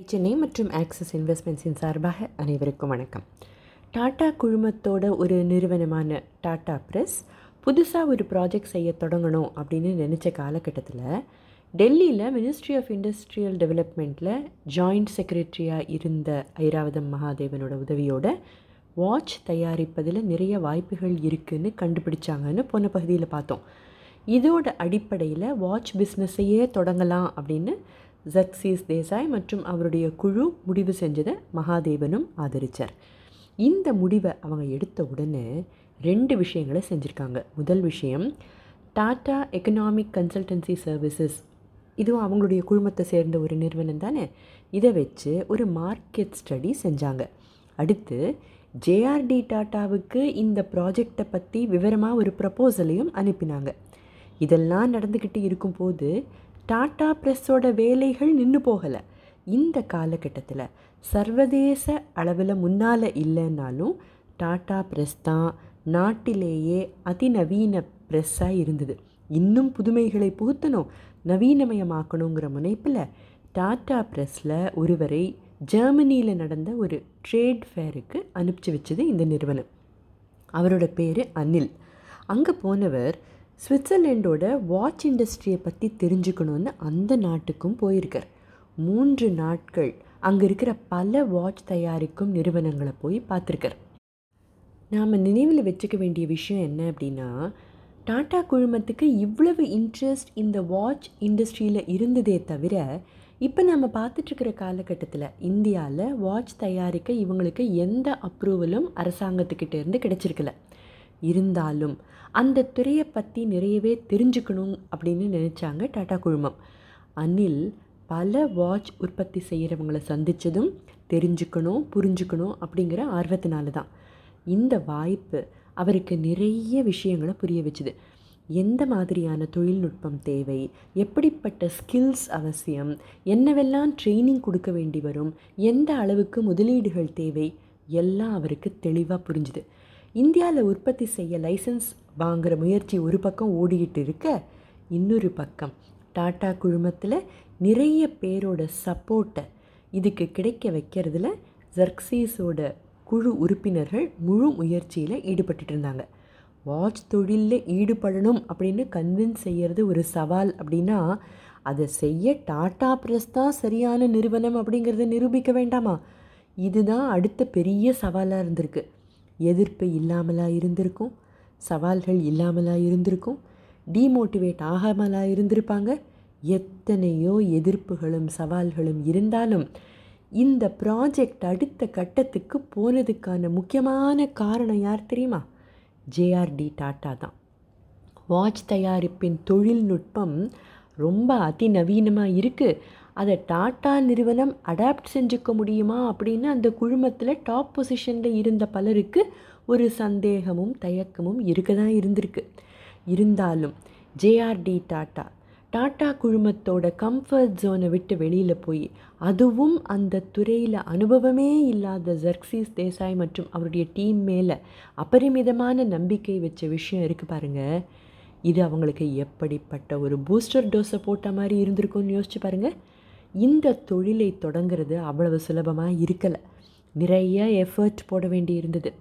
சென்னை மற்றும் ஆக்சிஸ் இன்வெஸ்ட்மெண்ட்ஸின் சார்பாக அனைவருக்கும் வணக்கம். டாடா குழுமத்தோட ஒரு நிறுவனமான டாடா ப்ரெஸ் புதுசாக ஒரு ப்ராஜெக்ட் செய்ய தொடங்கணும் அப்படின்னு நினச்ச காலகட்டத்தில் டெல்லியில் மினிஸ்ட்ரி ஆஃப் இண்டஸ்ட்ரியல் டெவலப்மெண்ட்டில் ஜாயிண்ட் செக்ரட்டரியாக இருந்த ஐராவதம் மகாதேவனோட உதவியோட வாட்ச் தயாரிப்பதில் நிறைய வாய்ப்புகள் இருக்குதுன்னு கண்டுபிடிச்சாங்கன்னு போன பகுதியில் பார்த்தோம். இதோட அடிப்படையில் வாட்ச் பிஸ்னஸையே தொடங்கலாம் அப்படின்னு ஜக்சீஸ் தேசாய் மற்றும் அவருடைய குழு முடிவு செஞ்சதை மகாதேவனும் ஆதரித்தார் இந்த முடிவை அவங்க எடுத்த உடனே ரெண்டு விஷயங்களை செஞ்சுருக்காங்க. முதல் விஷயம் டாடா எக்கனாமிக் கன்சல்டன்சி சர்வீசஸ் இதுவும் அவங்களுடைய குழுமத்தை சேர்ந்த ஒரு நிறுவனம் தானே? இதை வச்சு ஒரு மார்க்கெட் ஸ்டடி செஞ்சாங்க. அடுத்து ஜேஆர்டி டாட்டாவுக்கு இந்த ப்ராஜெக்டை பற்றி விவரமாக ஒரு ப்ரப்போசலையும் அனுப்பினாங்க. இதெல்லாம் நடந்துக்கிட்டு இருக்கும்போது டாடா ப்ரெஸ்ஸோட வேலைகள் நின்று போகலை. இந்த காலகட்டத்தில் சர்வதேச அளவில் முன்னால் இல்லைன்னாலும் டாடா ப்ரெஸ் தான் நாட்டிலேயே அதிநவீன ப்ரெஸ்ஸாக இருந்தது. இன்னும் புதுமைகளை புகுத்தணும் நவீனமயமாக்கணுங்கிற முனைப்பில் டாடா ப்ரெஸ்ஸில் ஒருவரை ஜெர்மனியில் நடந்த ஒரு ட்ரேட் ஃபேருக்கு அனுப்பிச்சி வச்சது இந்த நிறுவனம். அவரோட பேர் அனில். அங்கே போனவர் சுவிட்சர்லாண்டோட வாட்ச் இண்டஸ்ட்ரியை பற்றி தெரிஞ்சுக்கணுன்னு அந்த நாட்டுக்கும் போயிருக்கார். மூன்று நாட்கள் அங்கே இருக்கிற பல வாட்ச் தயாரிக்கும் நிறுவனங்களை போய் பார்த்துருக்கார். நாம் நினைவில் வச்சுக்க வேண்டிய விஷயம் என்ன அப்படின்னா டாடா குழுமத்துக்கு இவ்வளவு இன்ட்ரெஸ்ட் இந்த வாட்ச் இண்டஸ்ட்ரியில் இருந்ததே தவிர இப்போ நம்ம பார்த்துட்ருக்கிற காலகட்டத்தில் இந்தியாவில் வாட்ச் தயாரிக்க இவங்களுக்கு எந்த அப்ரூவலும் அரசாங்கத்துக்கிட்டேருந்து கிடச்சிருக்கல. இருந்தாலும் அந்த துறையை பற்றி நிறையவே தெரிஞ்சுக்கணும் அப்படின்னு நினச்சாங்க டாடா குழுமம். அனில் பல வாட்ச் உற்பத்தி செய்கிறவங்கள சந்தித்ததும் தெரிஞ்சுக்கணும் புரிஞ்சுக்கணும் அப்படிங்கிற ஆர்வத்தினால தான். இந்த வாய்ப்பு அவருக்கு நிறைய விஷயங்களை புரிய வச்சுது. எந்த மாதிரியான தொழில்நுட்பம் தேவை எப்படிப்பட்ட ஸ்கில்ஸ் அவசியம் என்னவெல்லாம் ட்ரைனிங் கொடுக்க வேண்டி வரும் எந்த அளவுக்கு முதலீடுகள் தேவை எல்லாம் அவருக்கு தெளிவாக புரிஞ்சுது. இந்தியாவில் உற்பத்தி செய்ய லைசன்ஸ் வாங்குகிற முயற்சி ஒரு பக்கம் ஓடிக்கிட்டு இருக்க இன்னொரு பக்கம் டாடா குழுமத்தில் நிறைய பேரோட சப்போர்ட்டை இதுக்கு கிடைக்க வைக்கிறதுல ஜர்க்சீஸோட குழு உறுப்பினர்கள் முழு முயற்சியில் ஈடுபட்டு இருந்தாங்க. வாட்ச் தொழிலில் ஈடுபடணும் அப்படின்னு கன்வின்ஸ் செய்கிறது ஒரு சவால் அப்படின்னா அதை செய்ய டாடா ப்ரெஸ் தான் சரியான நிறுவனம் அப்படிங்கிறத நிரூபிக்க வேண்டாமா? இதுதான் அடுத்த பெரிய சவாலாக இருந்திருக்கு. எதிர்ப்பு இல்லாமலாக இருந்திருக்கும் சவால்கள் இல்லாமலாக இருந்திருக்கும் டீமோட்டிவேட் ஆகாமலாக இருந்திருப்பாங்க. எத்தனையோ எதிர்ப்புகளும் சவால்களும் இருந்தாலும் இந்த ப்ராஜெக்ட் அடுத்த கட்டத்துக்கு போனதுக்கான முக்கியமான காரணம் யார் தெரியுமா? ஜேஆர்டி டாட்டா தான். வாட்ச் தயாரிப்பின் தொழில்நுட்பம் ரொம்ப அதிநவீனமாக இருக்குது அதை டாட்டா நிறுவனம் அடாப்ட் செஞ்சுக்க முடியுமா அப்படின்னு அந்த குழுமத்தில் டாப் பொசிஷனில் இருந்த பலருக்கு ஒரு சந்தேகமும் தயக்கமும் இருக்க தான் இருந்திருக்கு. இருந்தாலும் ஜேஆர்டி டாட்டா டாட்டா குழுமத்தோட கம்ஃபர்ட் ஜோனை விட்டு வெளியில் போய் அதுவும் அந்த துறையில் அனுபவமே இல்லாத ஜர்க்சிஸ் தேசாய் மற்றும் அவருடைய டீம் மேலே அபரிமிதமான நம்பிக்கை வச்ச விஷயம் இருக்குது பாருங்கள் இது அவங்களுக்கு எப்படிப்பட்ட ஒரு பூஸ்டர் டோஸை போட்ட மாதிரி இருந்திருக்கும்னு யோசிச்சு பாருங்கள் இந்த தொழிலை தொடங்கிறது அவ்வளவு சுலபமாக இருக்கலை. நிறைய எஃபர்ட் போட வேண்டி இருந்தது.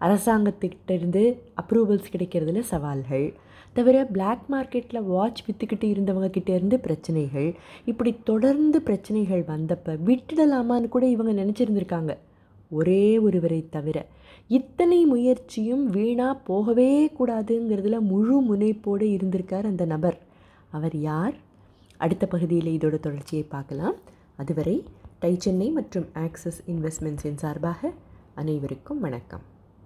அரசாங்கத்திட்டிருந்து அப்ரூவல்ஸ் கிடைக்கிறதுல சவால்கள். தவிர பிளாக் மார்க்கெட்டில் வாட்ச் விற்றுக்கிட்டு இருந்தவங்கக்கிட்டேருந்து இருந்து பிரச்சனைகள். இப்படி தொடர்ந்து பிரச்சனைகள் வந்தப்போ விட்டுடலாமான்னு கூட இவங்க நினச்சிருந்துருக்காங்க. ஒரே ஒருவரை தவிர இத்தனை முயற்சியும் வீணாக போகவே கூடாதுங்கிறதுல முழு முனைப்போடு இருந்திருக்கார் அந்த நபர். அவர் யார்? அடுத்த பகுதியில் இதோட தொடர்ச்சியை பார்க்கலாம். அதுவரை டை சென்னை மற்றும் ஆக்சஸ் இன்வெஸ்ட்மெண்ட்ஸின் சார்பாக அனைவருக்கும் வணக்கம்.